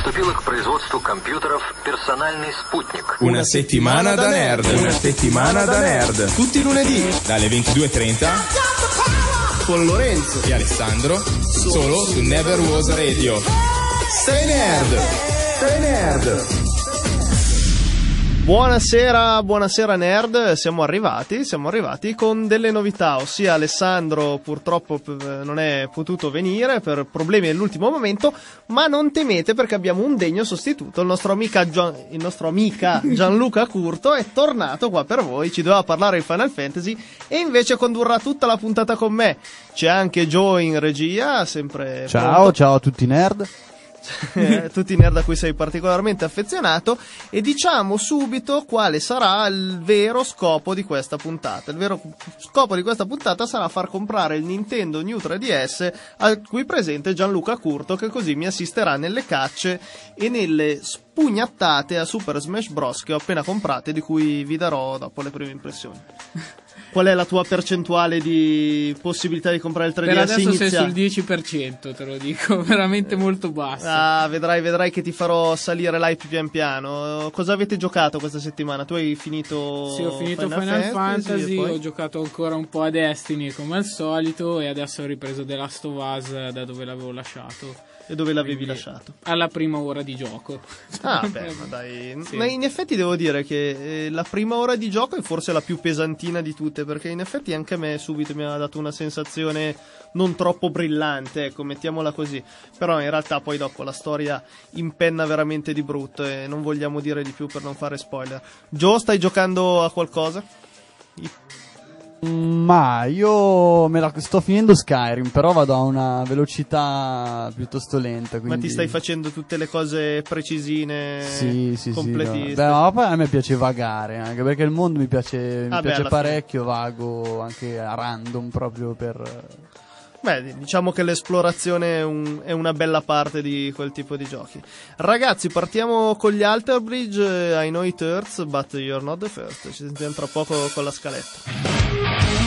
приступила к производству компьютеров «Персональный спутник». Una settimana da nerd. Una settimana da nerd. Tutti i lunedì dalle 22.30 con Lorenzo e Alessandro solo su Never Was Radio. Stay nerd. Stay nerd. Buonasera, buonasera nerd, siamo arrivati, siamo arrivati con delle novità, ossia Alessandro purtroppo eh, non è potuto venire per problemi all'ultimo momento, ma non temete perché abbiamo un degno sostituto, il nostro, amica Gian, il nostro amica Gianluca Curto è tornato qua per voi, ci doveva parlare di Final Fantasy e invece condurrà tutta la puntata con me. C'è anche Joe in regia, sempre Ciao, pronto. ciao a tutti nerd. tutti i nerd a cui sei particolarmente affezionato e diciamo subito quale sarà il vero scopo di questa puntata. Il vero scopo di questa puntata sarà far comprare il Nintendo New 3DS a cui presente Gianluca Curto che così mi assisterà nelle cacce e nelle spugnattate a Super Smash Bros che ho appena comprate di cui vi darò dopo le prime impressioni. Qual è la tua percentuale di possibilità di comprare il 3DS Per adesso sei iniziale? sul 10%, te lo dico, veramente molto basso. Ah, vedrai, vedrai che ti farò salire l'hype pian piano. Cosa avete giocato questa settimana? Tu hai finito Sì, ho finito Final, Fantasy, e poi? ho giocato ancora un po' a Destiny come al solito e adesso ho ripreso The Last of Us da dove l'avevo lasciato. E dove l'avevi lasciato? Alla prima ora di gioco. Ah, beh, ma dai. Sì. Ma in effetti devo dire che eh, la prima ora di gioco è forse la più pesantina di tutte, perché in effetti anche a me subito mi ha dato una sensazione non troppo brillante, ecco, mettiamola così. Però in realtà poi dopo la storia impenna veramente di brutto e non vogliamo dire di più per non fare spoiler. Joe, stai giocando a qualcosa? Ma io me la sto finendo Skyrim, però vado a una velocità piuttosto lenta. Ma quindi- ti stai facendo tutte le cose precisine, Sì, sì, sì. no. completiste? Beh, ma poi a me piace vagare, anche perché il mondo mi piace, mi Ah, beh, piace alla parecchio, vago anche a random proprio per... Beh, diciamo che l'esplorazione è, un- è una bella parte di quel tipo di giochi. Ragazzi, partiamo con gli Alter Bridge. I know it hurts, but you're not the first. Ci sentiamo tra poco con la scaletta.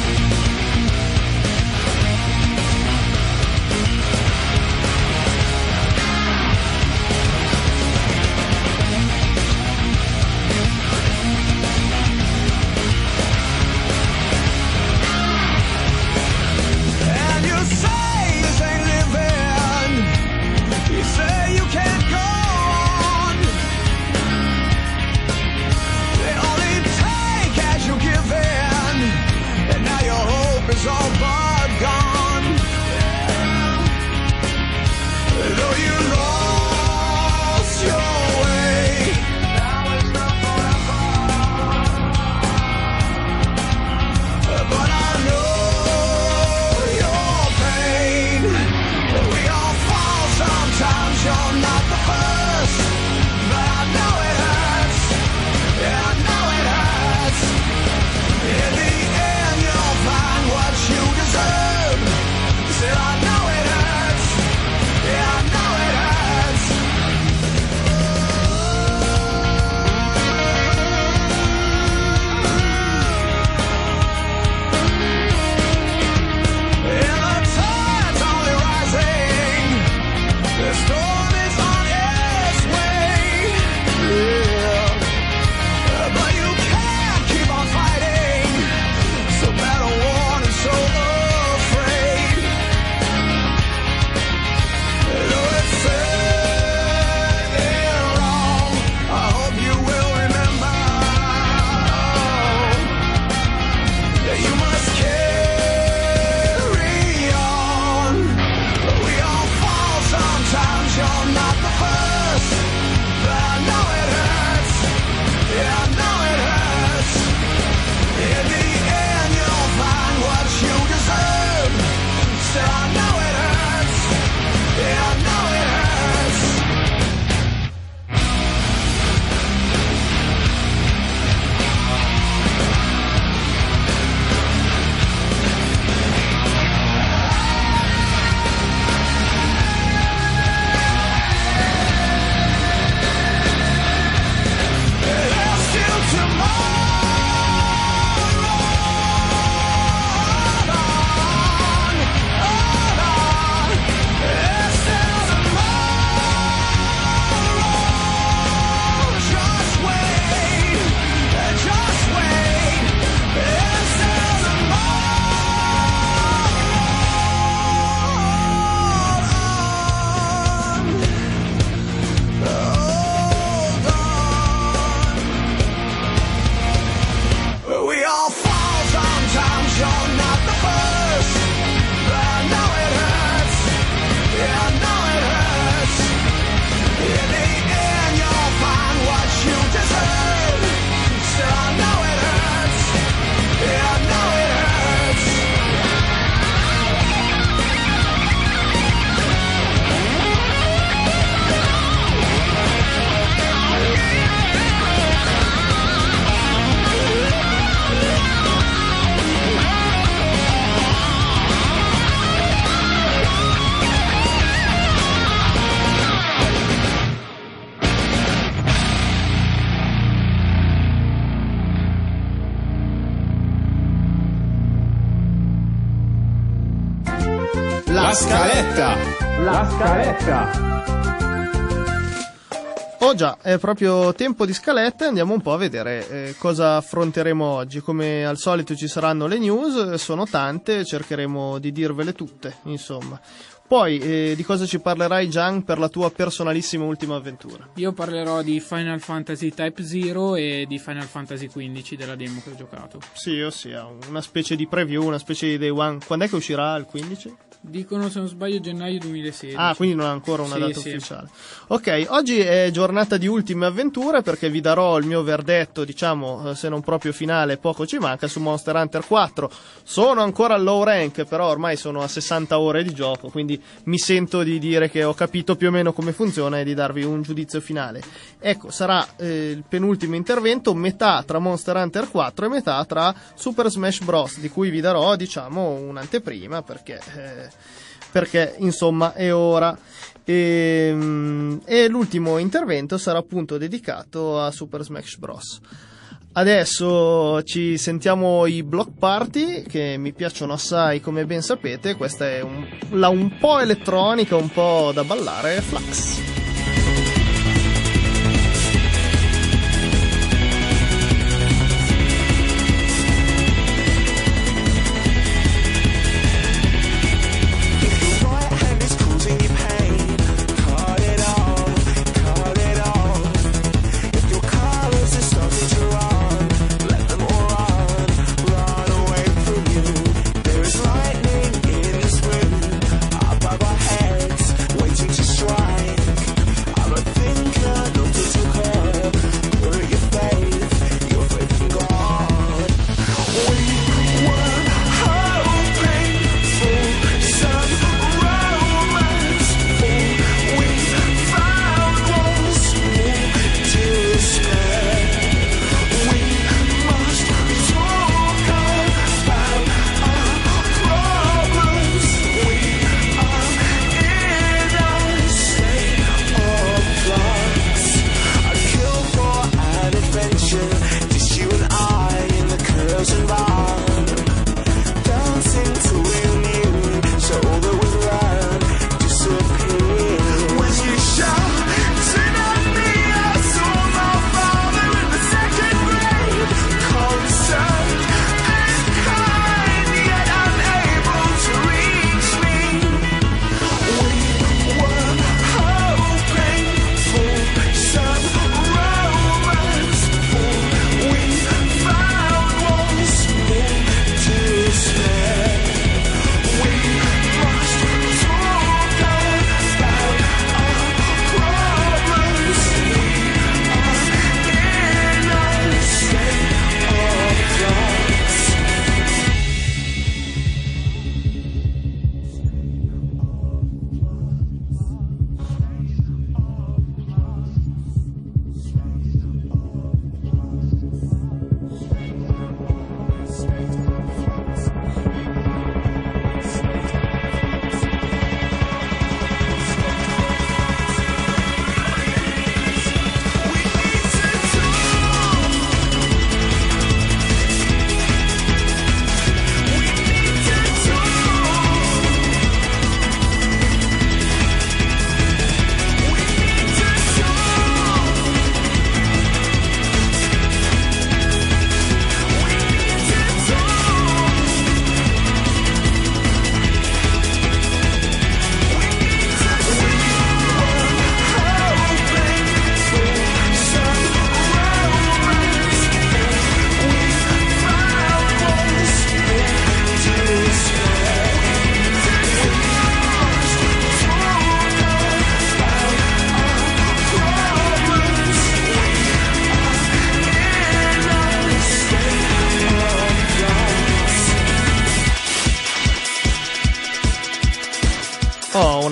È proprio tempo di scaletta e andiamo un po' a vedere eh, cosa affronteremo oggi. Come al solito ci saranno le news, sono tante, cercheremo di dirvele tutte, insomma. Poi, eh, di cosa ci parlerai Gian per la tua personalissima ultima avventura? Io parlerò di Final Fantasy Type 0 e di Final Fantasy XV della demo che ho giocato. Sì, ossia, una specie di preview, una specie di day one. Quando è che uscirà il 15? Dicono, se non sbaglio, gennaio 2016. Ah, quindi non ha ancora una Sì, data sì. ufficiale. Ok, oggi è giornata di ultime avventure perché vi darò il mio verdetto, diciamo, eh, se non proprio finale, poco ci manca su Monster Hunter 4. Sono ancora al low rank, però ormai sono a 60 ore di gioco, quindi mi sento di dire che ho capito più o meno come funziona e di darvi un giudizio finale. Ecco, sarà eh, il penultimo intervento, metà tra Monster Hunter 4 e metà tra Super Smash Bros, di cui vi darò, diciamo, un'anteprima perché eh, perché insomma è ora. E, mm, e l'ultimo intervento sarà appunto dedicato a Super Smash Bros. Adesso ci sentiamo i block party che mi piacciono assai come ben sapete, questa è un, la un po' elettronica, un po' da ballare, Flux.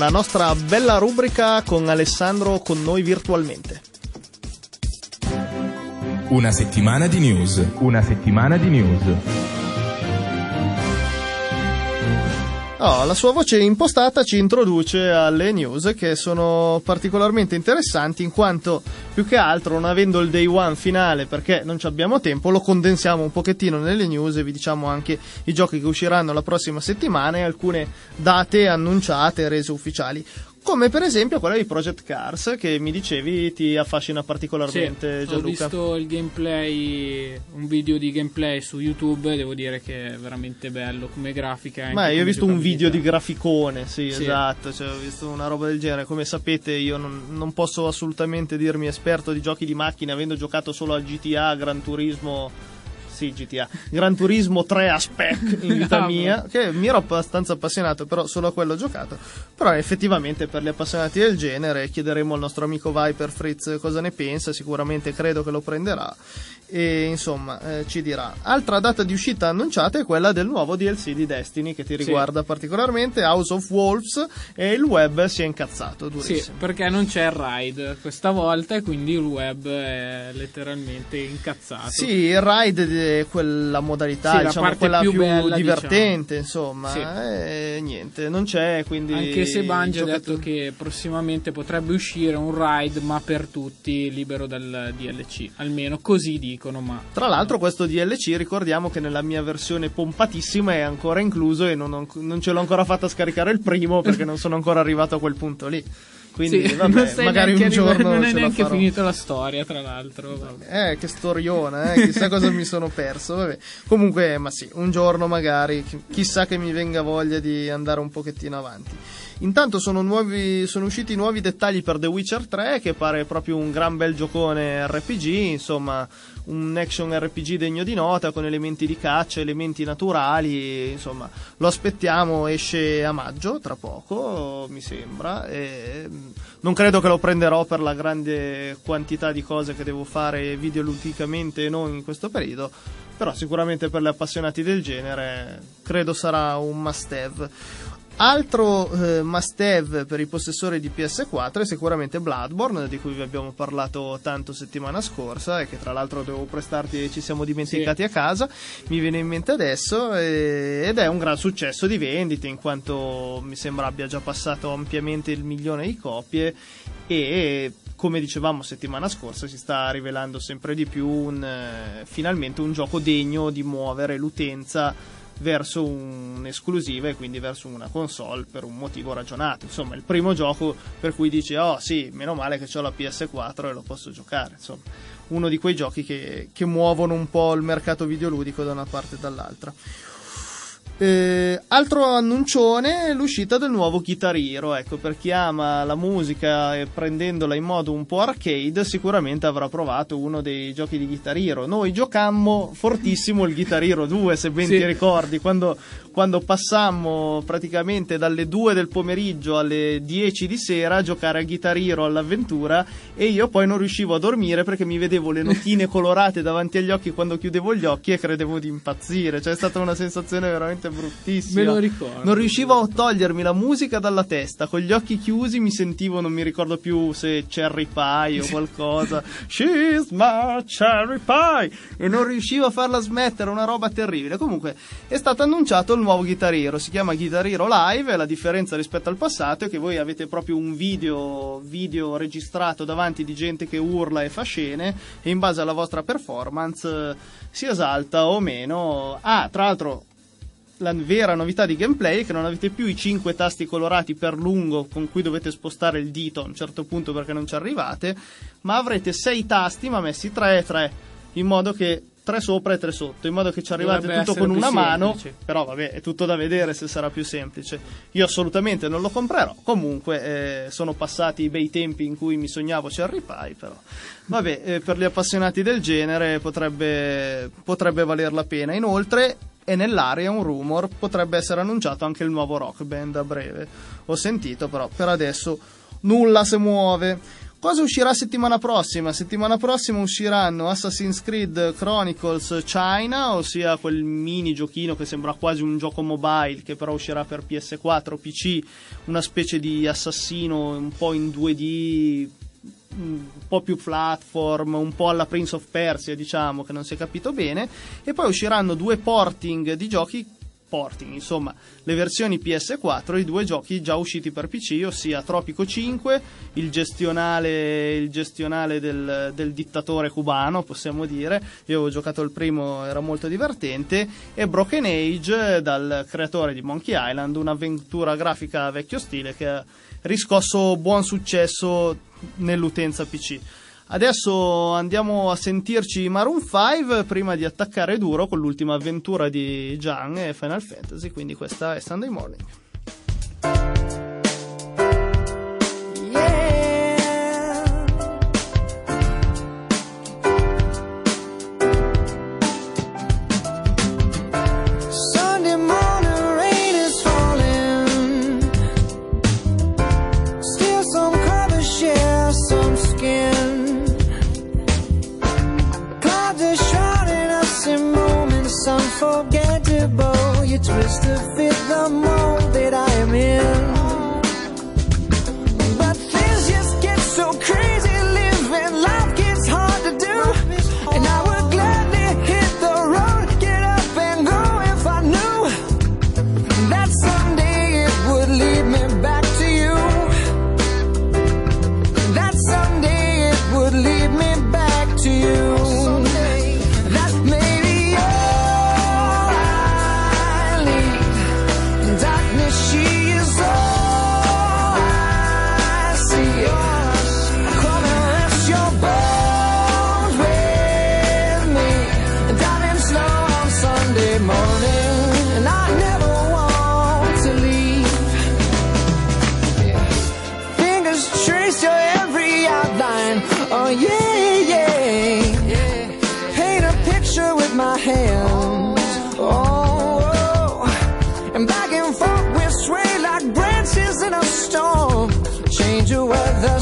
Una nostra bella rubrica con Alessandro con noi virtualmente. Una settimana di news. Una settimana di news. No, la sua voce impostata ci introduce alle news che sono particolarmente interessanti in quanto più che altro non avendo il day one finale perché non abbiamo tempo lo condensiamo un pochettino nelle news e vi diciamo anche i giochi che usciranno la prossima settimana e alcune date annunciate e rese ufficiali. Come per esempio quella di Project Cars che mi dicevi ti affascina Sì, particolarmente ho Gianluca. visto il gameplay, un video di gameplay su YouTube, devo dire che è veramente bello come grafica. Ma io ho visto un video di graficone, sì, Sì. esatto, cioè, ho visto una roba del genere. Come sapete io non, non posso assolutamente dirmi esperto di giochi di macchine avendo giocato solo a GTA, Gran Turismo... Sì, GTA. Gran Turismo 3 a spec in vita mia, che mi ero abbastanza appassionato, però solo a quello ho giocato. Però effettivamente per gli appassionati del genere chiederemo al nostro amico Viper Fritz cosa ne pensa, sicuramente credo che lo prenderà e insomma eh, ci dirà. Altra data di uscita annunciata è quella del nuovo DLC di Destiny che ti riguarda particolarmente, House of Wolves e il web si è incazzato Sì, durissimo. perché non c'è il ride questa volta e quindi il web è letteralmente incazzato. Sì, il ride è quella modalità, Sì, diciamo, quella più più, bella, divertente, insomma. Sì. E niente, non c'è, quindi... Anche se Bungie ha detto che prossimamente potrebbe uscire un ride ma per tutti libero dal DLC, almeno così dicono, ma Tra l'altro questo DLC ricordiamo che nella mia versione pompatissima è ancora incluso e non, ho- non ce l'ho ancora fatta scaricare il primo perché non sono ancora arrivato a quel punto lì. Quindi Sì, vabbè, magari un giorno non è neanche farò. finito la storia, tra l'altro. vabbè. Eh, che storiona, eh, chissà cosa mi sono perso. Vabbè. Comunque, ma sì, un giorno magari, chi- chissà che mi venga voglia di andare un pochettino avanti. Intanto sono, nuovi, sono usciti nuovi dettagli per The Witcher 3, che pare proprio un gran bel giocone RPG, insomma, un action RPG degno di nota, con elementi di caccia, elementi naturali, insomma, lo aspettiamo, esce a maggio, tra poco, mi sembra, e mm, non credo che lo prenderò per la grande quantità di cose che devo fare videoludicamente e non in questo periodo, però sicuramente per gli appassionati del genere credo sarà un must have. Altro eh, must have per i possessori di PS4 è sicuramente Bloodborne, di cui vi abbiamo parlato tanto settimana scorsa e che tra l'altro devo prestarti e ci siamo dimenticati a casa, mi viene in mente adesso e- ed è un gran successo di vendite in quanto mi sembra abbia già passato ampiamente il milione di copie. E come dicevamo settimana scorsa si sta rivelando sempre di più un, eh, finalmente un gioco degno di muovere l'utenza verso un'esclusiva e quindi verso una console per un motivo ragionato. Insomma, il primo gioco per cui dici "Oh, sì, meno male che ho la PS4 e lo posso giocare", insomma, uno di quei giochi che, che muovono un po' il mercato videoludico da una parte e dall'altra. Eh, altro annuncione, l'uscita del nuovo Guitar Hero. Ecco, per chi ama la musica e prendendola in modo un po' arcade, sicuramente avrà provato uno dei giochi di Guitar Hero. Noi giocammo fortissimo il Guitar Hero 2, se ben Sì. ti ricordi, quando, quando passammo praticamente dalle 2 del pomeriggio alle 10 di sera a giocare a Guitar Hero all'avventura e io poi non riuscivo a dormire perché mi vedevo le notine colorate davanti agli occhi quando chiudevo gli occhi e credevo di impazzire. Cioè è stata una sensazione veramente bruttissima. Me lo ricordo. Non riuscivo a togliermi la musica dalla testa, con gli occhi chiusi mi sentivo, non mi ricordo più se Cherry Pie o qualcosa. She's my Cherry Pie! E non riuscivo a farla smettere, una roba terribile. Comunque è stato annunciato il nuovo Guitar Hero, si chiama Guitar Hero Live e la differenza rispetto al passato è che voi avete proprio un video, video registrato davanti di gente che urla e fa scene e in base alla vostra performance eh, si esalta o meno. Ah, tra l'altro la vera novità di gameplay è che non avete più i 5 tasti colorati per lungo con cui dovete spostare il dito a un certo punto perché non ci arrivate, ma avrete 6 tasti ma messi 3 e 3, in modo che 3 sopra e 3 sotto, in modo che ci arrivate Dovrebbe tutto con una mano, però vabbè è tutto da vedere se sarà più semplice. Io assolutamente non lo comprerò, comunque eh, sono passati i bei tempi in cui mi sognavo Cherry Pie, però vabbè eh, per gli appassionati del genere potrebbe, potrebbe valer la pena. Inoltre è nell'aria un rumor, potrebbe essere annunciato anche il nuovo rock band a breve. Ho sentito, però per adesso nulla si muove. Cosa uscirà settimana prossima? Settimana prossima usciranno Assassin's Creed Chronicles China, ossia quel mini giochino che sembra quasi un gioco mobile, che però uscirà per PS4, PC, una specie di assassino un po' in 2D, un po' più platform, un po' alla Prince of Persia, diciamo, che non si è capito bene, e poi usciranno due porting di giochi porting, insomma, le versioni PS4 i due giochi già usciti per PC, ossia Tropico 5, il gestionale, il gestionale del, del dittatore cubano, possiamo dire. Io avevo giocato il primo, era molto divertente, e Broken Age dal creatore di Monkey Island, un'avventura grafica vecchio stile che ha riscosso buon successo nell'utenza PC. Adesso andiamo a sentirci Maroon 5 prima di attaccare duro con l'ultima avventura di Gian e Final Fantasy, quindi questa è Sunday Morning.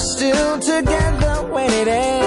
Still together when it ends.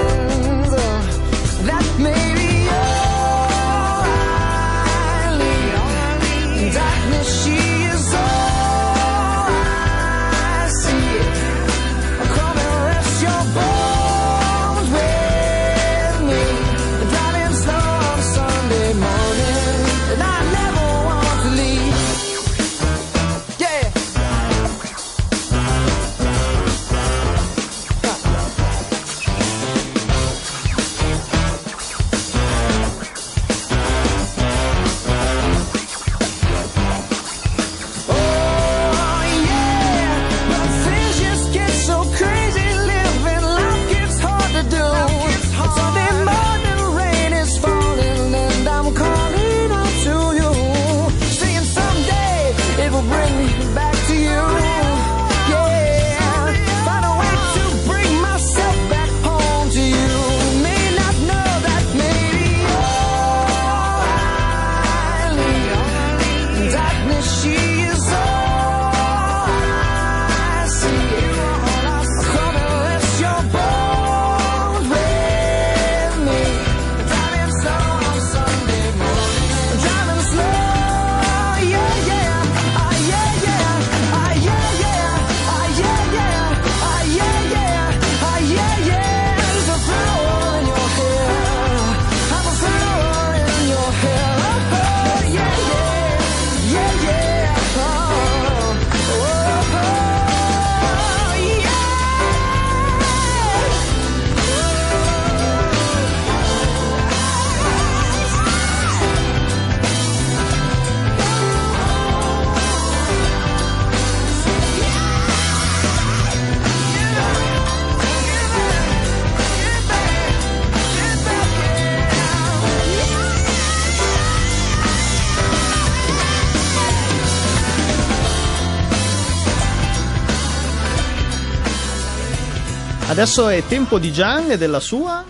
Adesso è tempo di Gian e della sua.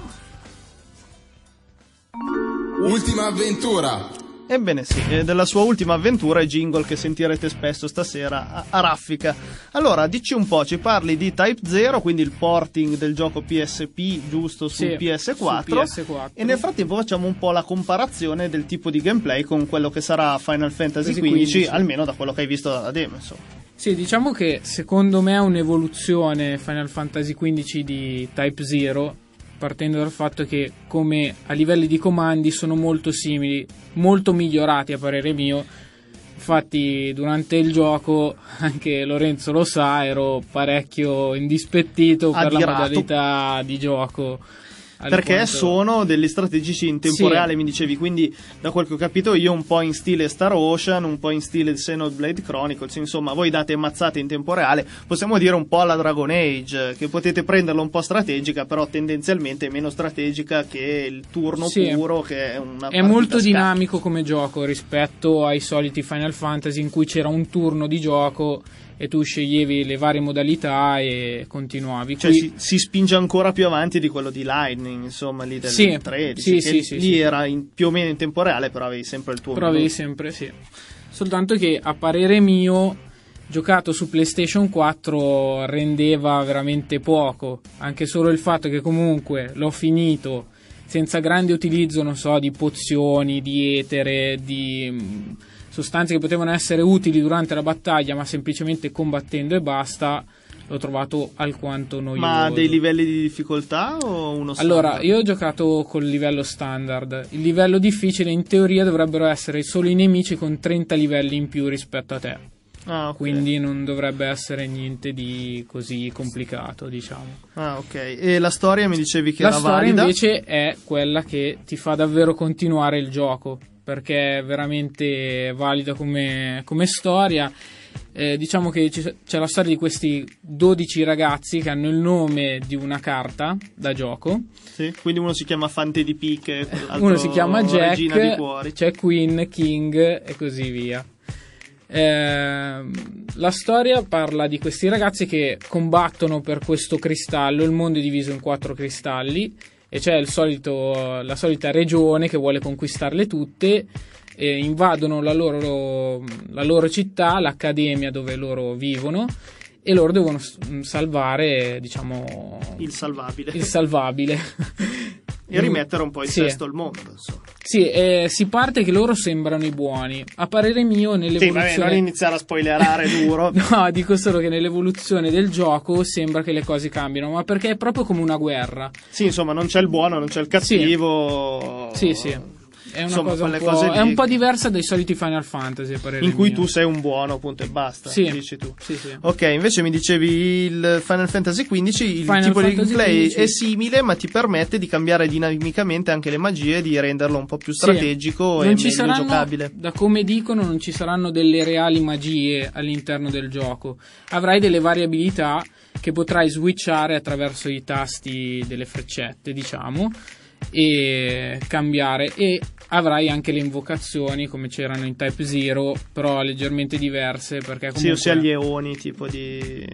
Ultima avventura. Ebbene sì, eh, della sua ultima avventura e jingle che sentirete spesso stasera a, a raffica. Allora, dici un po', ci parli di Type 0, quindi il porting del gioco PSP giusto sul Sì, PS4, sul PS4. e nel frattempo facciamo un po' la comparazione del tipo di gameplay con quello che sarà Final Fantasy XV. almeno da quello che hai visto dalla demo, insomma. Sì, diciamo che secondo me è un'evoluzione Final Fantasy XV di Type 0, partendo dal fatto che come a livelli di comandi sono molto simili, molto migliorati a parere mio, Infatti, durante il gioco, anche Lorenzo lo sa, ero parecchio indispettito per la Adirato. modalità di gioco. Perché alquanto- sono degli strategici in tempo Sì. reale, mi dicevi, quindi da quel che ho capito io un po' in stile Star Ocean, un po' in stile Xenoblade Chronicles, insomma voi date mazzate in tempo reale, possiamo dire un po' alla Dragon Age, che potete prenderla un po' strategica, però tendenzialmente meno strategica che il turno Sì. puro, che è una È molto a scacchi. dinamico come gioco rispetto ai soliti Final Fantasy in cui c'era un turno di gioco e tu sceglievi le varie modalità e continuavi. Cioè Qui- si, si spinge ancora più avanti di quello di Lightning, insomma, lì del Sì, 13, sì, sì, sì, lì era in- più o meno in tempo reale, però avevi sempre il tuo Però avevi sempre, sì. Soltanto che a parere mio, giocato su PlayStation 4 rendeva veramente poco. Anche solo il fatto che comunque l'ho finito senza grande utilizzo, non so, di pozioni, di etere, di mh, sostanze che potevano essere utili durante la battaglia, ma semplicemente combattendo e basta. L'ho trovato alquanto noioso. Ma dei livelli di difficoltà o uno Allora, standard? io ho giocato col livello standard. Il livello difficile in teoria dovrebbero essere solo i nemici con 30 livelli in più rispetto a te. Ah, ok. Quindi non dovrebbe essere niente di così complicato, diciamo. Ah, ok. E la storia mi dicevi che La era storia valida? invece è quella che ti fa davvero continuare il gioco, perché è veramente valida come, come storia. Eh, diciamo che c'è la storia di questi 12 ragazzi che hanno il nome di una carta da gioco. Sì, Quindi uno si chiama Fante di Picche, quell'altro Uno si chiama Jack, c'è Queen, King e così via. Ehm, la storia parla di questi ragazzi che combattono per questo cristallo. Il mondo è diviso in quattro cristalli e c'è il solito- la solita regione che vuole conquistarle tutte. e invadono la loro, la loro città, l'accademia dove loro vivono e loro devono s- salvare, diciamo, Il salvabile. il salvabile. e rimettere un po' in Sì. sesto il mondo, insomma. Sì, eh, si parte che loro sembrano i buoni. A parere mio, Sì, vabbè, nell'evoluzione. non iniziare a spoilerare duro. No, dico solo che nell'evoluzione del gioco sembra che le cose cambino, ma perché è proprio come una guerra. Sì, insomma, non c'è il buono, non c'è il cattivo. Sì, sì. È una Insomma, cosa un po', cose è un po' diversa dai soliti Final Fantasy, a parere In cui mio. tu sei un buono, punto e basta. Sì. Dici tu. Sì, sì. Ok, invece mi dicevi il Final Fantasy XV, il Final tipo di Fantasy gameplay XV. è simile, ma ti permette di cambiare dinamicamente anche le magie e di renderlo un po' più Sì. strategico e non ci meglio saranno, giocabile. Da come dicono, non ci saranno delle reali magie all'interno del gioco. Avrai delle variabilità che potrai switchare attraverso i tasti delle freccette, diciamo, e cambiare. E avrai anche le invocazioni come c'erano in Type Zero, però leggermente diverse perché comunque... Sì, ossia gli eoni, tipo di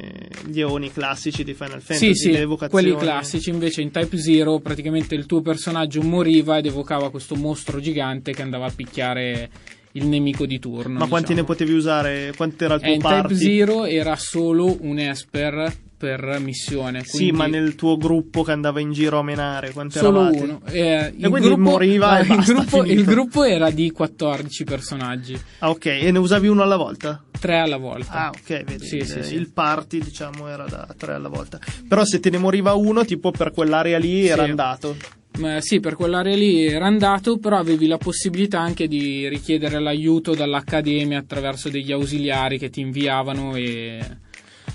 gli eoni classici di Final Fantasy, Sì, sì, le evocazioni. quelli classici. Invece in Type Zero praticamente il tuo personaggio moriva ed evocava questo mostro gigante che andava a picchiare il nemico di turno. Ma quanti ne diciamo. potevi usare? Quanto era il Eh, tuo in party? Type Zero era solo un Esper per missione. Sì, ma nel tuo gruppo che andava in giro a menare, quanti solo eravate? uno. Eh, il quindi gruppo, moriva e il, basta, gruppo, finito. il gruppo era di 14 personaggi, Ah, ok, e ne usavi uno alla volta? tre alla volta. Ah, ok, vedi. Sì, il, sì, sì. il party, diciamo, era da tre alla volta. Però se te ne moriva uno, tipo per quell'area lì era andato. Ma sì, per quell'area lì era andato, però avevi la possibilità anche di richiedere l'aiuto dall'accademia attraverso degli ausiliari che ti inviavano e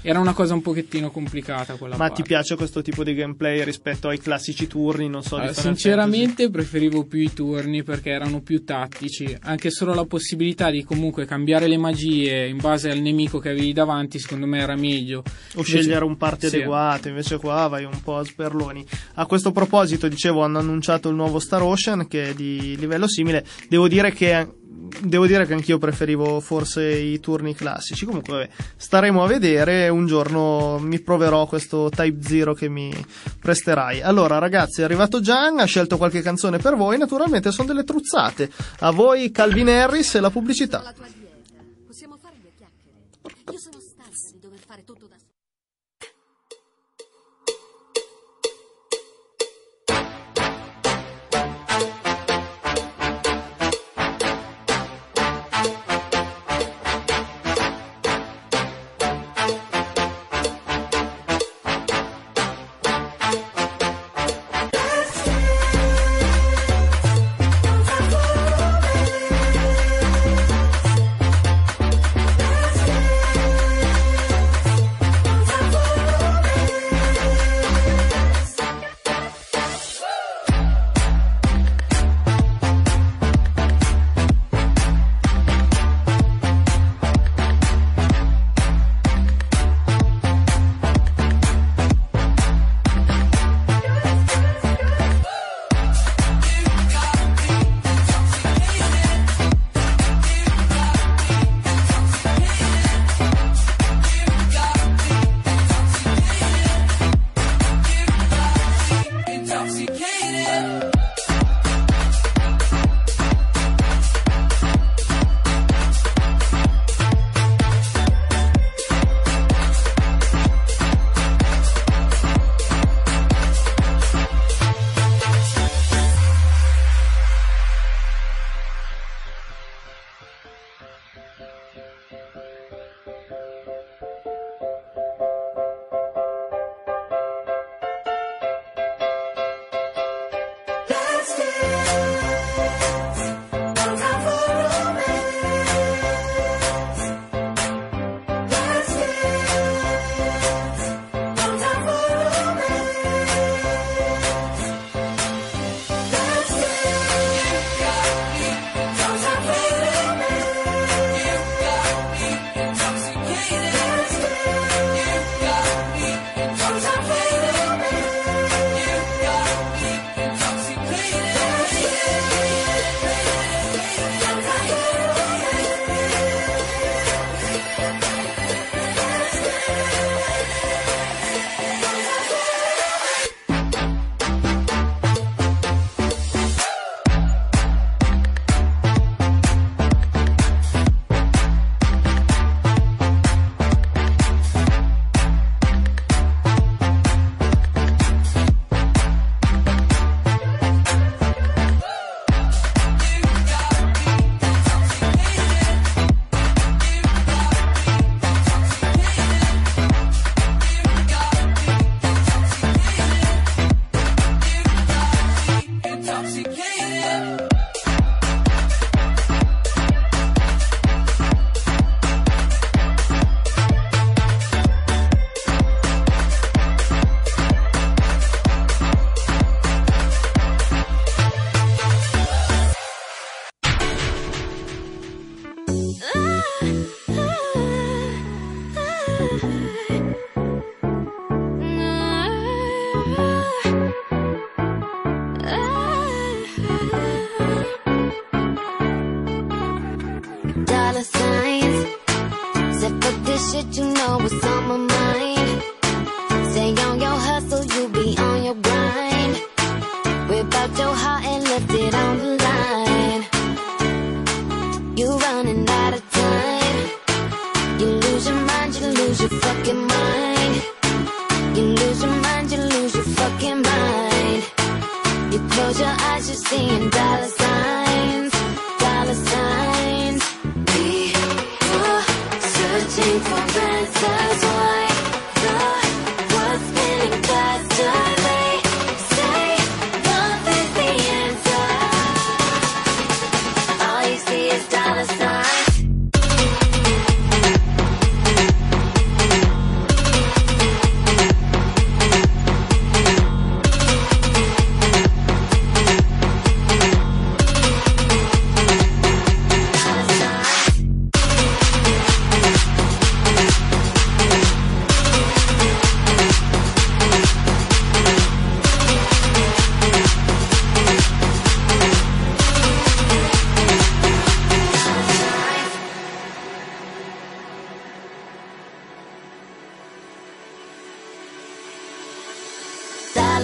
era una cosa un pochettino complicata quella Ma parte. ti piace questo tipo di gameplay rispetto ai classici turni, non so, Final sinceramente preferivo più i turni perché erano più tattici. Anche solo la possibilità di comunque cambiare le magie in base al nemico che avevi davanti, secondo me era meglio. o scegliere un party Sì. adeguato, invece qua vai un po' a sperloni. A questo proposito, dicevo, hanno annunciato il nuovo Star Ocean che è di livello simile. Devo dire che devo dire che anch'io preferivo forse i turni classici. Comunque, vabbè, staremo a vedere. Un giorno mi proverò questo Type Zero che mi presterai. Allora, ragazzi, è arrivato Gian, ha scelto qualche canzone per voi. Naturalmente sono delle truzzate. A voi Calvin Harris e la pubblicità.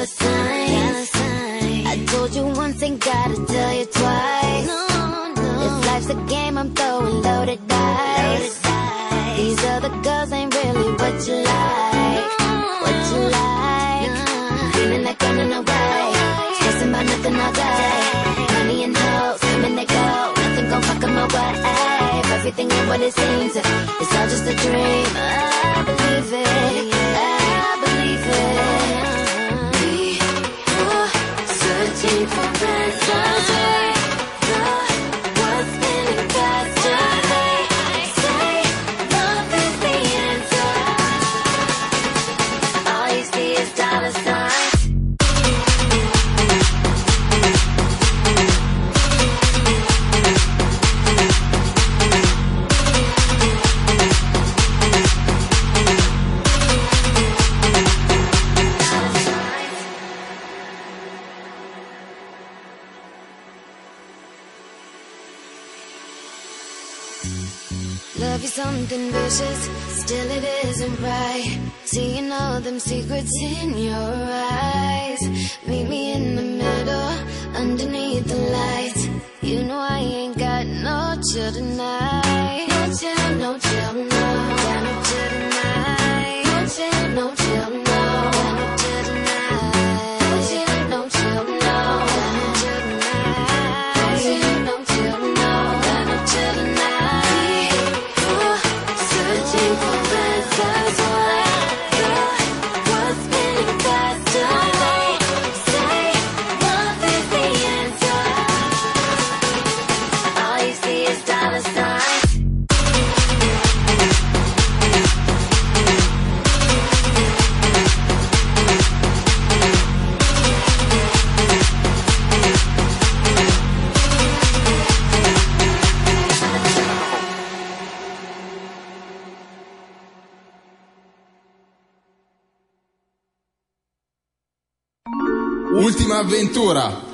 dollar signs. I told you once, and gotta tell you twice. No, no. This life's a game, I'm throwing loaded dice. Loaded dice. These other girls ain't really what you like. No, what you like. No. Feeling like running away. Stressing about nothing all day. Money and hoes, come and they go. Nothing gon' fuck up my away. Everything ain't what it seems. It's all just a dream. I believe it. Avventura.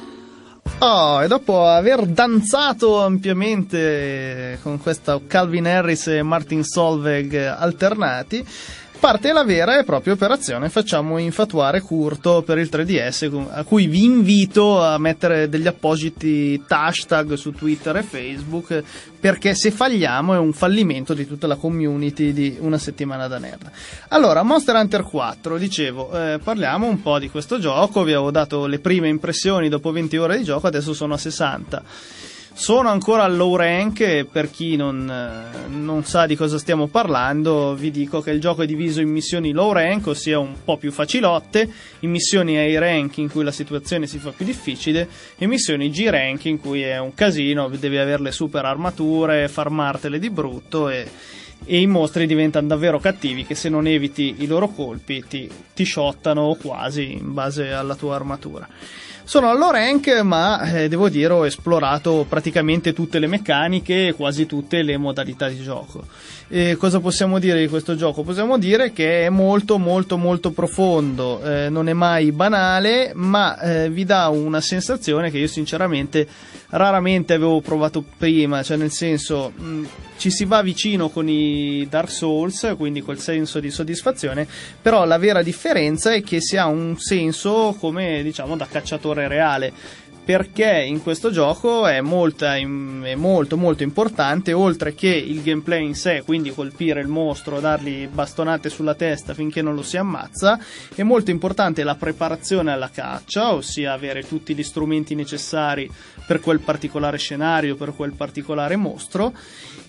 Oh, e dopo aver danzato ampiamente con questa Calvin Harris e Martin Solveig alternati, parte la vera e propria operazione. Facciamo infatuare Curto per il 3DS, con- a cui vi invito a mettere degli appositi hashtag su Twitter e Facebook, perché se falliamo è un fallimento di tutta la community di una settimana da nerd. Allora, Monster Hunter 4, dicevo, eh, parliamo un po' di questo gioco, vi avevo dato le prime impressioni dopo 20 ore di gioco, adesso sono a 60. Sono ancora al low rank e per chi non, non sa di cosa stiamo parlando vi dico che il gioco è diviso in missioni low rank, ossia un po' più facilotte, in missioni high rank in cui la situazione si fa più difficile e missioni G rank in cui è un casino, devi avere le super armature, farmartele di brutto e, e i mostri diventano davvero cattivi che se non eviti i loro colpi ti, ti shottano quasi in base alla tua armatura. Sono allo rank, ma eh, devo dire ho esplorato praticamente tutte le meccaniche e quasi tutte le modalità di gioco. E cosa possiamo dire di questo gioco? Possiamo dire che è molto molto molto profondo, eh, non è mai banale, ma eh, vi dà una sensazione che io sinceramente raramente avevo provato prima, cioè nel senso mh, ci si va vicino con i Dark Souls, quindi col senso di soddisfazione, però la vera differenza è che si ha un senso come diciamo da cacciatore reale perché in questo gioco è, molta, è molto molto importante oltre che il gameplay in sé quindi colpire il mostro dargli bastonate sulla testa finché non lo si ammazza è molto importante la preparazione alla caccia ossia avere tutti gli strumenti necessari per quel particolare scenario per quel particolare mostro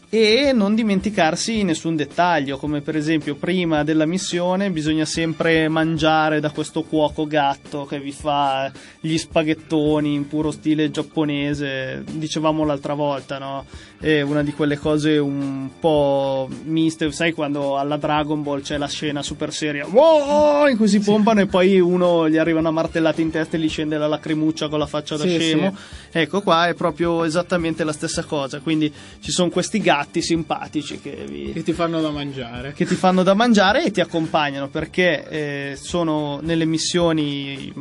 e non dimenticarsi nessun dettaglio, come per esempio prima della missione bisogna sempre mangiare da questo cuoco gatto che vi fa gli spaghettoni in puro stile giapponese, dicevamo l'altra volta, no? È una di quelle cose un po' miste, sai quando alla Dragon Ball c'è la scena super seria, wow! in cui si pompano e poi uno gli arriva una martellata in testa e gli scende la lacrimuccia con la faccia da Sì, scemo. Ecco qua è proprio esattamente la stessa cosa, quindi ci sono questi gatti simpatici che, vi- Che ti fanno da mangiare. che ti fanno da mangiare e ti accompagnano perché eh, sono nelle missioni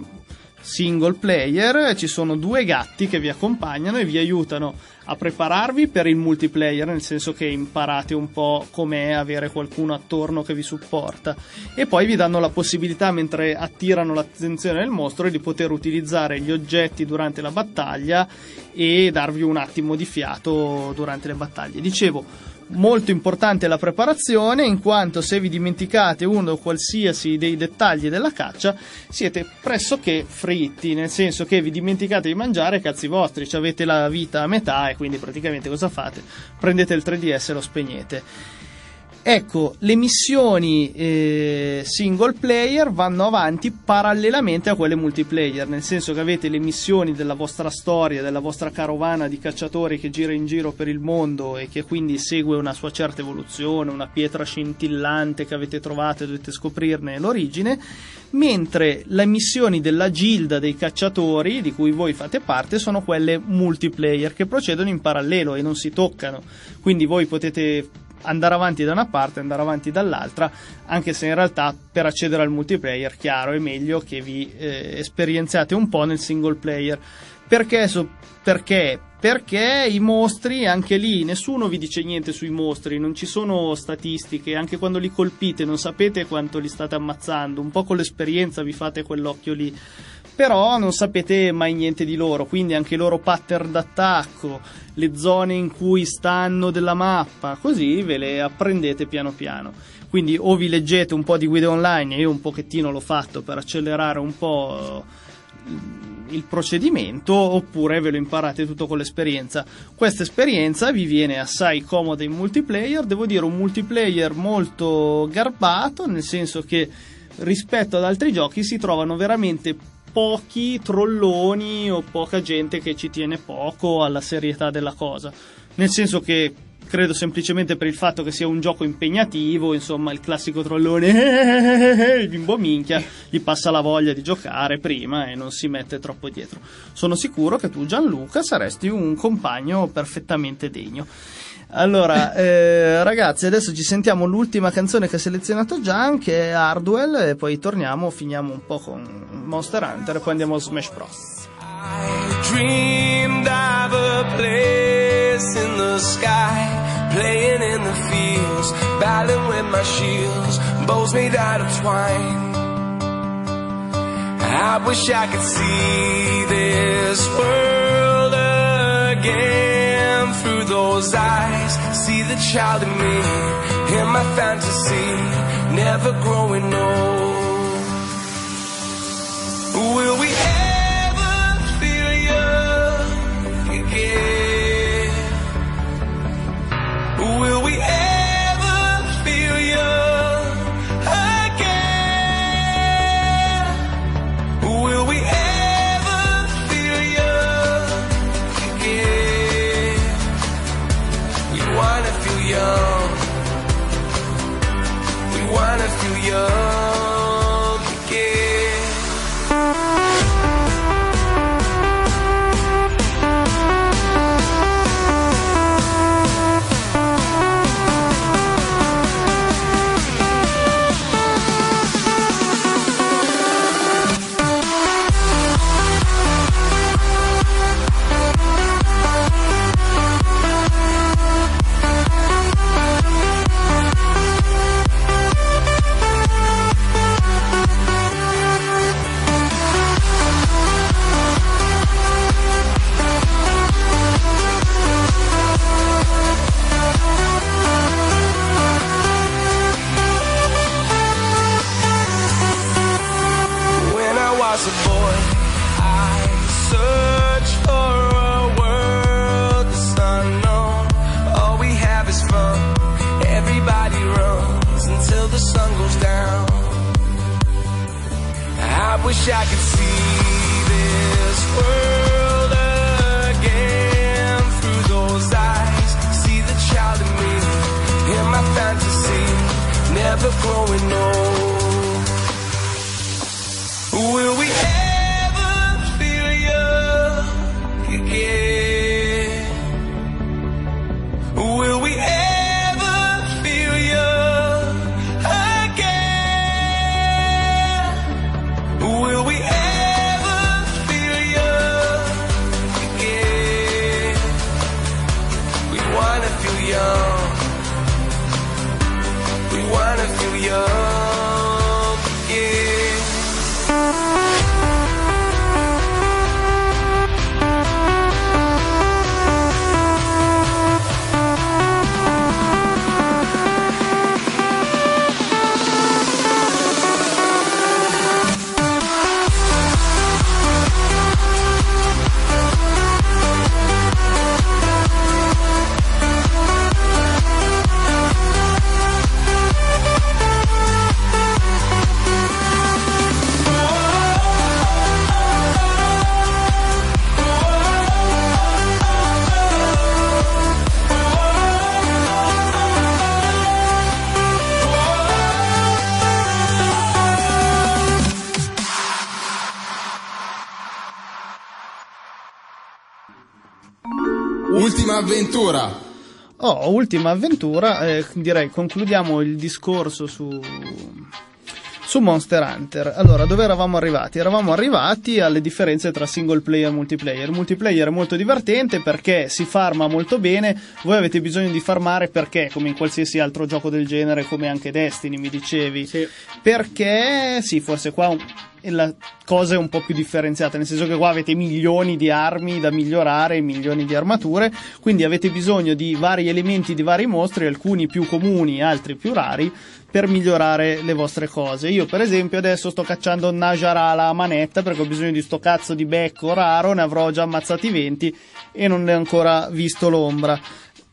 single player, ci sono due gatti che vi accompagnano e vi aiutano a prepararvi per il multiplayer, nel senso che imparate un po' com'è avere qualcuno attorno che vi supporta e poi vi danno la possibilità mentre attirano l'attenzione del mostro di poter utilizzare gli oggetti durante la battaglia e darvi un attimo di fiato durante le battaglie. Dicevo, molto importante la preparazione in quanto se vi dimenticate uno o qualsiasi dei dettagli della caccia siete pressoché fritti nel senso che vi dimenticate di mangiare cazzi vostri ci avete la vita a metà e quindi praticamente cosa fate? Prendete il 3DS e lo spegnete Ecco, le missioni eh, single player vanno avanti parallelamente a quelle multiplayer, nel senso che avete le missioni della vostra storia, della vostra carovana di cacciatori che gira in giro per il mondo e che quindi segue una sua certa evoluzione, una pietra scintillante che avete trovato e dovete scoprirne l'origine, mentre le missioni della gilda dei cacciatori, di cui voi fate parte, sono quelle multiplayer che procedono in parallelo e non si toccano. Quindi voi potete andare avanti da una parte e andare avanti dall'altra, anche se in realtà per accedere al multiplayer, chiaro, è meglio che vi eh, esperienziate un po' nel single player. Perché, so- perché? Perché i mostri, anche lì, nessuno vi dice niente sui mostri, non ci sono statistiche, anche quando li colpite non sapete quanto li state ammazzando, un po' con l'esperienza vi fate quell'occhio lì però non sapete mai niente di loro, quindi anche i loro pattern d'attacco, le zone in cui stanno della mappa, così ve le apprendete piano piano. Quindi o vi leggete un po' di guide online, io un pochettino l'ho fatto per accelerare un po' il procedimento oppure ve lo imparate tutto con l'esperienza. Questa esperienza vi viene assai comoda in multiplayer, devo dire un multiplayer molto garbato, nel senso che rispetto ad altri giochi si trovano veramente pochi trolloni o poca gente che ci tiene poco alla serietà della cosa. Nel senso che credo semplicemente per il fatto che sia un gioco impegnativo, insomma, il classico trollone, il bimbo minchia, gli passa la voglia di giocare prima e non si mette troppo dietro. Sono sicuro che tu, Gianluca, saresti un compagno perfettamente degno. Allora, eh, ragazzi, adesso ci sentiamo l'ultima canzone che ha selezionato Gian, che è Hardwell, e poi torniamo, finiamo un po' con Monster Hunter e poi andiamo a Smash Bros. Playing in the fields, battling with my shields, bows made out of twine. I wish I could see this world again through those eyes. See the child in me, in my fantasy, never growing old. Will we avventura. Oh, ultima avventura, eh, direi concludiamo il discorso su, su Monster Hunter. Allora, dove eravamo arrivati? Eravamo arrivati alle differenze tra single player e multiplayer. Il multiplayer è molto divertente perché si farma molto bene, voi avete bisogno di farmare perché, come in qualsiasi altro gioco del genere, come anche Destiny mi dicevi. Sì. Perché, sì, forse qua un- la cosa è un po' più differenziata, nel senso che qua avete milioni di armi da migliorare, milioni di armature, quindi avete bisogno di vari elementi di vari mostri, alcuni più comuni, altri più rari, per migliorare le vostre cose. Io, per esempio, adesso sto cacciando Najarala a manetta perché ho bisogno di sto cazzo di becco raro, ne avrò già ammazzati 20 e non ne ho ancora visto l'ombra.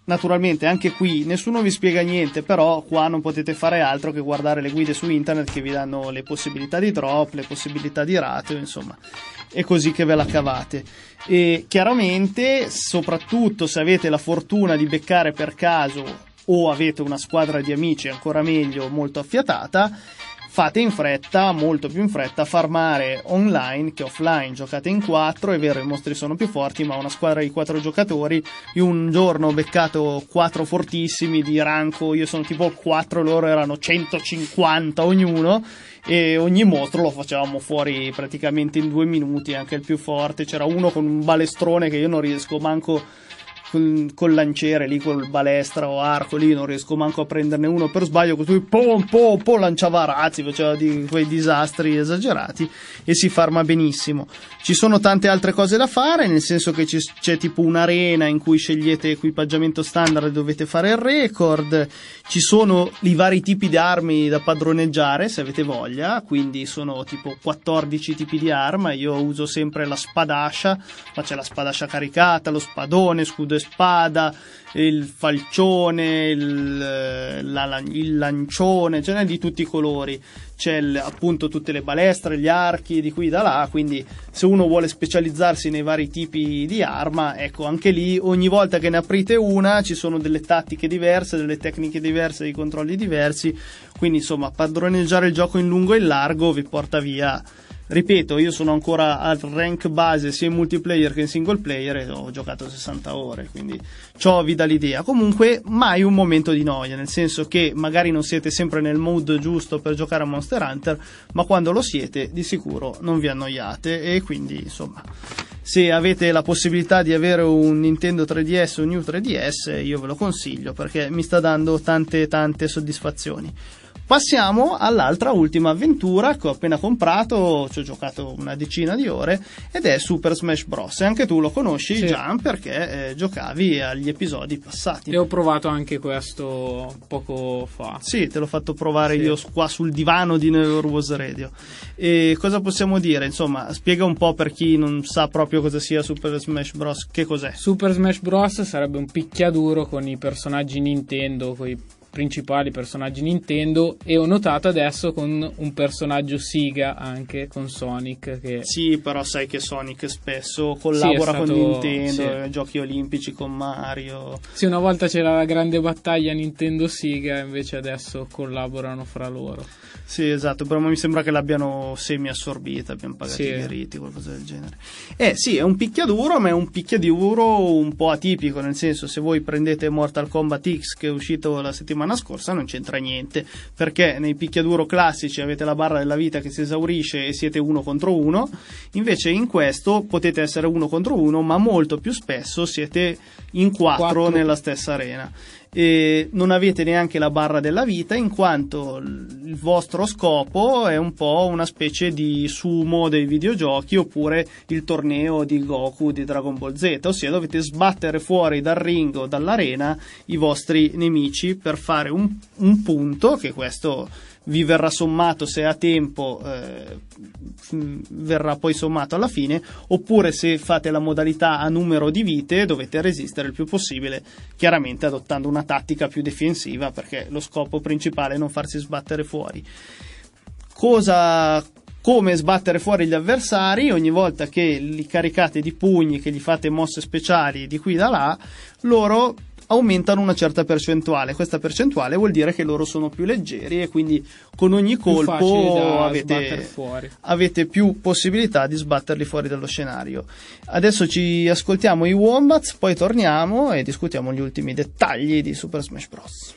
Naturalmente anche qui nessuno vi spiega niente, però qua non potete fare altro che guardare le guide su internet che vi danno le possibilità di drop, le possibilità di ratio, insomma, è così che ve la cavate. E chiaramente, soprattutto se avete la fortuna di beccare per caso o avete una squadra di amici ancora meglio molto affiatata, fate in fretta, molto più in fretta, farmare online che offline. Giocate in 4, è vero, i mostri sono più forti, ma una squadra di 4 giocatori. Io un giorno ho beccato 4 fortissimi di ranco, io sono tipo 4, loro erano 150 ognuno. E ogni mostro lo facevamo fuori praticamente in due minuti, anche il più forte. C'era uno con un balestrone che io non riesco manco col, lanciere lì, col balestra o arco lì, non riesco manco a prenderne uno. Per sbaglio, così pom pom pom lanciava razzi, faceva di quei disastri esagerati e si farma benissimo. Ci sono tante altre cose da fare, nel senso che ci- c'è tipo un'arena in cui scegliete equipaggiamento standard e dovete fare il record, ci sono i vari tipi di armi da padroneggiare se avete voglia, quindi sono tipo 14 tipi di arma, io uso sempre la spadascia, ma c'è la spadascia caricata, lo spadone, scudo e spada, il falcione, il, la- il lancione, ce n'è di tutti i colori. C'è il- appunto tutte le balestre, gli archi di qui da là, quindi se uno vuole specializzarsi nei vari tipi di arma, ecco, anche lì ogni volta che ne aprite una ci sono delle tattiche diverse, delle tecniche diverse, dei controlli diversi, quindi insomma padroneggiare il gioco in lungo e in largo vi porta via Ripeto, io sono ancora al rank base sia in multiplayer che in single player e ho giocato 60 ore, quindi ciò vi dà l'idea. Comunque, mai un momento di noia, nel senso che magari non siete sempre nel mood giusto per giocare a Monster Hunter, ma quando lo siete, di sicuro non vi annoiate e quindi, insomma, se avete la possibilità di avere un Nintendo 3DS o un New 3DS, io ve lo consiglio perché mi sta dando tante tante soddisfazioni. Passiamo all'altra ultima avventura che ho appena comprato, ci ho giocato una decina di ore ed è Super Smash Bros. E anche tu lo conosci, Sì. Gian, perché eh, giocavi agli episodi passati. E ho provato anche questo poco fa. Sì, te l'ho fatto provare Sì. io qua sul divano di Never Was Radio. E cosa possiamo dire? Insomma, spiega un po' per chi non sa proprio cosa sia Super Smash Bros. Che cos'è? Super Smash Bros. sarebbe un picchiaduro con i personaggi Nintendo, con i principali personaggi Nintendo e ho notato adesso con un personaggio Siga anche con Sonic che Sì, però sai che Sonic spesso collabora Sì, è con stato- Nintendo, sì. giochi olimpici con Mario. Sì, una volta c'era la grande battaglia Nintendo Siga, invece adesso collaborano fra loro. Sì, esatto, però mi sembra che l'abbiano semi assorbita, abbiamo pagato Sì. i diritti, qualcosa del genere. Eh sì, è un picchiaduro, ma è un picchiaduro un po' atipico, nel senso se voi prendete Mortal Kombat X che è uscito la settimana scorsa non c'entra niente, perché nei picchiaduro classici avete la barra della vita che si esaurisce e siete uno contro uno, invece in questo potete essere uno contro uno, ma molto più spesso siete in quattro, Quattro. nella stessa arena e non avete neanche la barra della vita in quanto il vostro scopo è un po' una specie di sumo dei videogiochi oppure il torneo di Goku di Dragon Ball Z, ossia dovete sbattere fuori dal ring o dall'arena i vostri nemici per fare un, un punto che questo vi verrà sommato se a tempo eh, f- verrà poi sommato alla fine oppure se fate la modalità a numero di vite dovete resistere il più possibile chiaramente adottando una tattica più difensiva perché lo scopo principale è non farsi sbattere fuori. Cosa come sbattere fuori gli avversari ogni volta che li caricate di pugni che gli fate mosse speciali di qui da là loro aumentano una certa percentuale questa percentuale vuol dire che loro sono più leggeri e quindi con ogni colpo avete avete più possibilità di sbatterli fuori dallo scenario. Adesso ci ascoltiamo i Wombats, poi torniamo e discutiamo gli ultimi dettagli di Super Smash Bros.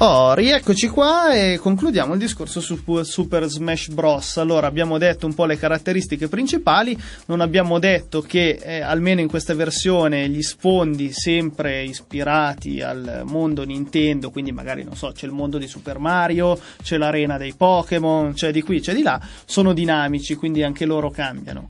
Oh, rieccoci qua e concludiamo il discorso su Super Smash Bros. Allora, abbiamo detto un po' le caratteristiche principali, non abbiamo detto che eh, almeno in questa versione gli sfondi sempre ispirati al mondo Nintendo, quindi magari non so, c'è il mondo di Super Mario, c'è l'arena dei Pokémon, c'è di qui, c'è di là, sono dinamici, quindi anche loro cambiano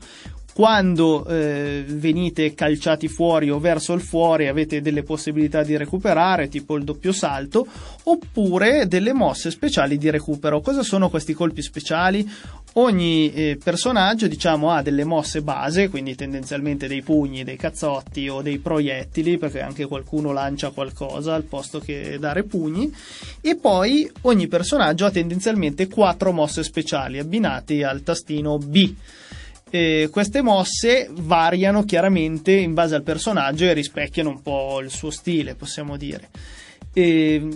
quando eh, venite calciati fuori o verso il fuori avete delle possibilità di recuperare, tipo il doppio salto, oppure delle mosse speciali di recupero. Cosa sono questi colpi speciali? Ogni eh, personaggio diciamo, ha delle mosse base, quindi tendenzialmente dei pugni, dei cazzotti o dei proiettili, perché anche qualcuno lancia qualcosa al posto che dare pugni, e poi ogni personaggio ha tendenzialmente quattro mosse speciali abbinate al tastino B. E queste mosse variano chiaramente in base al personaggio e rispecchiano un po' il suo stile, possiamo dire. E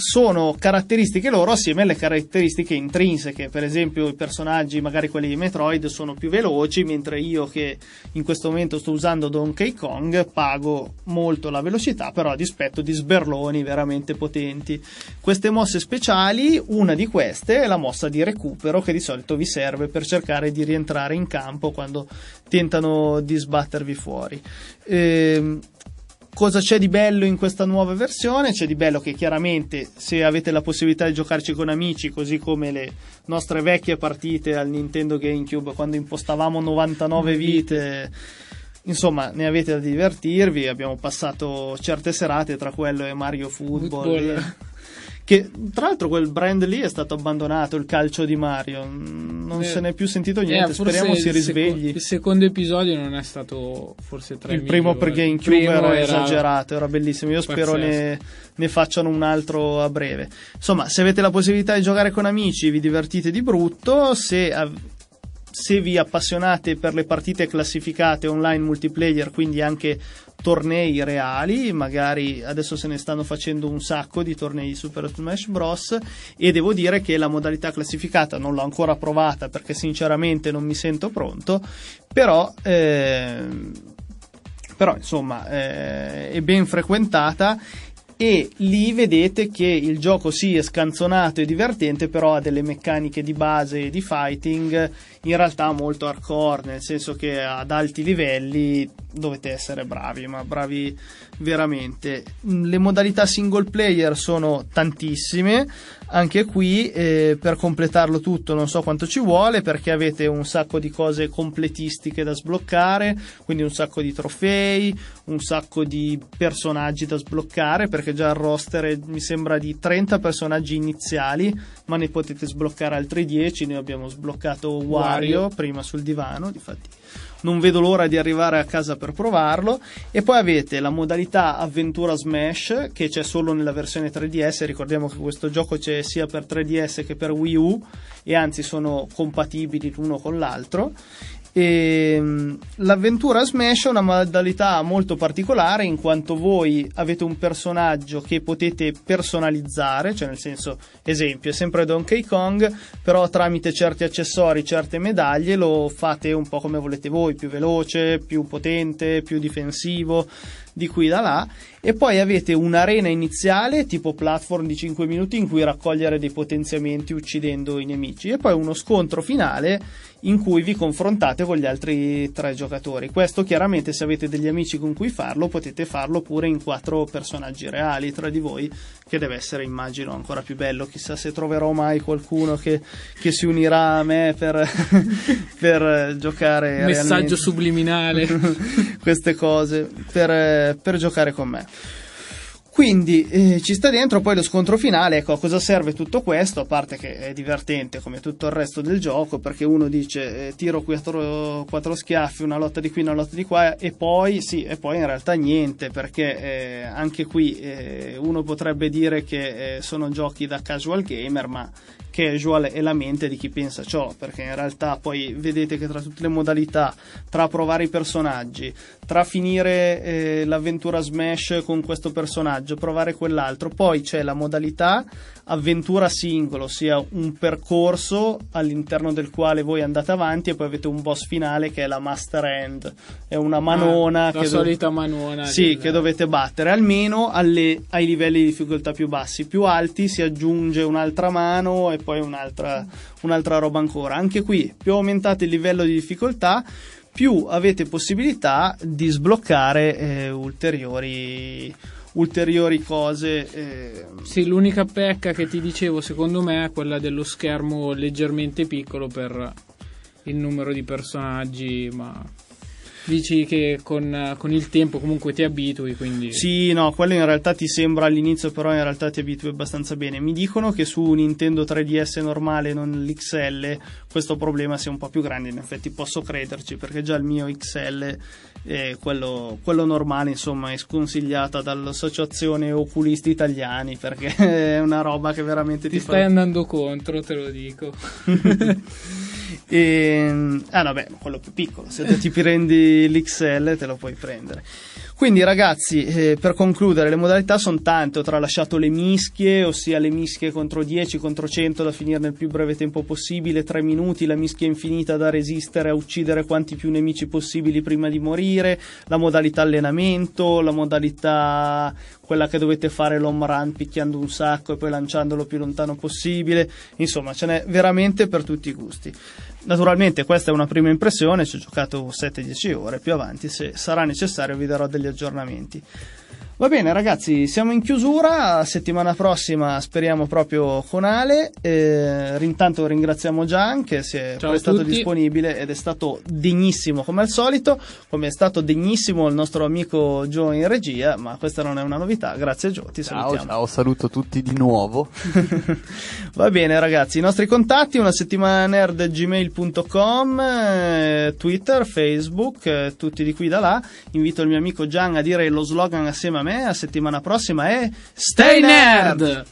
sono caratteristiche loro assieme alle caratteristiche intrinseche. Per esempio, i personaggi, magari quelli di Metroid, sono più veloci, mentre io, che in questo momento sto usando Donkey Kong, pago molto la velocità, però a dispetto di sberloni veramente potenti. Queste mosse speciali, una di queste è la mossa di recupero, che di solito vi serve per cercare di rientrare in campo quando tentano di sbattervi fuori. Ehm cosa c'è di bello in questa nuova versione? C'è di bello che chiaramente se avete la possibilità di giocarci con amici, così come le nostre vecchie partite al Nintendo GameCube quando impostavamo 99 vite, insomma ne avete da divertirvi, abbiamo passato certe serate tra quello e Mario Football. Football. Che tra l'altro quel brand lì è stato abbandonato, il calcio di Mario, non Eh, se n'è più sentito Eh, niente, forse speriamo si risvegli. seco- il secondo episodio non è stato forse tra Il primo per GameCube primo era, esagerato, era bellissimo. Io spero ne, ne facciano un altro a breve. Insomma, se avete la possibilità di giocare con amici, vi divertite di brutto. Se, av- se vi appassionate per le partite classificate online multiplayer, quindi anche tornei reali, magari adesso se ne stanno facendo un sacco di tornei Super Smash Bros. E devo dire che la modalità classificata non l'ho ancora provata perché sinceramente non mi sento pronto, però. ehm, però insomma eh, è ben frequentata e lì vedete che il gioco sì è scanzonato e divertente però ha delle meccaniche di base di fighting in realtà molto hardcore nel senso che ad alti livelli dovete essere bravi ma bravi veramente. Le modalità single player sono tantissime anche qui eh, per completarlo tutto non so quanto ci vuole perché avete un sacco di cose completistiche da sbloccare quindi un sacco di trofei un sacco di personaggi da sbloccare perché già il roster è, mi sembra di 30 personaggi iniziali ma ne potete sbloccare altri 10 ne abbiamo sbloccato Wario, Wario. prima sul divano difatti non vedo l'ora di arrivare a casa per provarlo. E poi avete la modalità avventura Smash che c'è solo nella versione 3DS. Ricordiamo che questo gioco c'è sia per 3DS che per Wii U, e anzi sono compatibili l'uno con l'altro. E, mm, l'avventura Smash è una modalità molto particolare in quanto voi avete un personaggio che potete personalizzare, cioè nel senso, esempio, è sempre Donkey Kong, però tramite certi accessori, certe medaglie lo fate un po' come volete voi, più veloce, più potente, più difensivo. Di qui da là e poi avete un'arena iniziale tipo platform di 5 minuti in cui raccogliere dei potenziamenti uccidendo i nemici e poi uno scontro finale in cui vi confrontate con gli altri tre giocatori. Questo chiaramente se avete degli amici con cui farlo potete farlo pure in quattro personaggi reali tra di voi che deve essere immagino ancora più bello. Chissà se troverò mai qualcuno che, che si unirà a me per, per giocare Messaggio subliminale. queste cose per, per giocare con me. Quindi eh, ci sta dentro poi lo scontro finale, ecco a cosa serve tutto questo, a parte che è divertente come tutto il resto del gioco, perché uno dice eh, tiro quattro, quattro schiaffi, una lotta di qui, una lotta di qua, e poi sì, e poi in realtà niente, perché eh, anche qui eh, uno potrebbe dire che eh, sono giochi da casual gamer, ma casual è la mente di chi pensa ciò, perché in realtà poi vedete che tra tutte le modalità, tra provare i personaggi, tra finire eh, l'avventura Smash con questo personaggio, provare quell'altro, poi c'è la modalità avventura singolo, ossia un percorso all'interno del quale voi andate avanti e poi avete un boss finale che è la Master End, è una manona Ah, la che solita manona. sì, che dovete battere almeno alle- ai livelli di difficoltà più bassi. Più alti si aggiunge un'altra mano e poi un'altra, un'altra roba ancora. Anche qui, più aumentate il livello di difficoltà, più avete possibilità di sbloccare eh, ulteriori, ulteriori cose. eh, Sì, l'unica pecca che ti dicevo, secondo me, è quella dello schermo leggermente piccolo per il numero di personaggi, ma dici che con, con il tempo comunque ti abitui, quindi... Sì, no, quello in realtà ti sembra all'inizio, però in realtà ti abitui abbastanza bene. Mi dicono che su Nintendo 3DS normale, non l'XL, questo problema sia un po' più grande. In effetti posso crederci, perché già il mio XL, eh, quello, quello normale, insomma, è sconsigliata dall'Associazione Oculisti Italiani, perché è una roba che veramente ti, Ti fa... stai andando contro, te lo dico. E, ah no, beh, quello più piccolo, se ti prendi l'XL te lo puoi prendere. Quindi ragazzi, eh, per concludere, le modalità sono tante, ho tralasciato le mischie, ossia le mischie contro 10, contro 100 da finire nel più breve tempo possibile, 3 minuti, la mischia infinita da resistere a uccidere quanti più nemici possibili prima di morire, la modalità allenamento, la modalità quella che dovete fare l'home run picchiando un sacco e poi lanciandolo più lontano possibile, insomma ce n'è veramente per tutti i gusti. Naturalmente questa è una prima impressione, ci ho giocato 7-10 ore, più avanti se sarà necessario vi darò degli aggiornamenti. Va bene ragazzi, siamo in chiusura, settimana prossima speriamo proprio con Ale, eh, intanto ringraziamo Gian che si è tutti. disponibile ed è stato degnissimo come al solito, come è stato degnissimo il nostro amico Joe in regia, ma questa non è una novità, grazie Joe, ti Ciao, salutiamo. ciao, saluto tutti di nuovo. Va bene ragazzi, i nostri contatti una settimana nerd gmail.com, eh, Twitter, Facebook, eh, tutti di qui da là. Invito il mio amico Gian a dire lo slogan assieme a me, a settimana prossima è Stay nerd!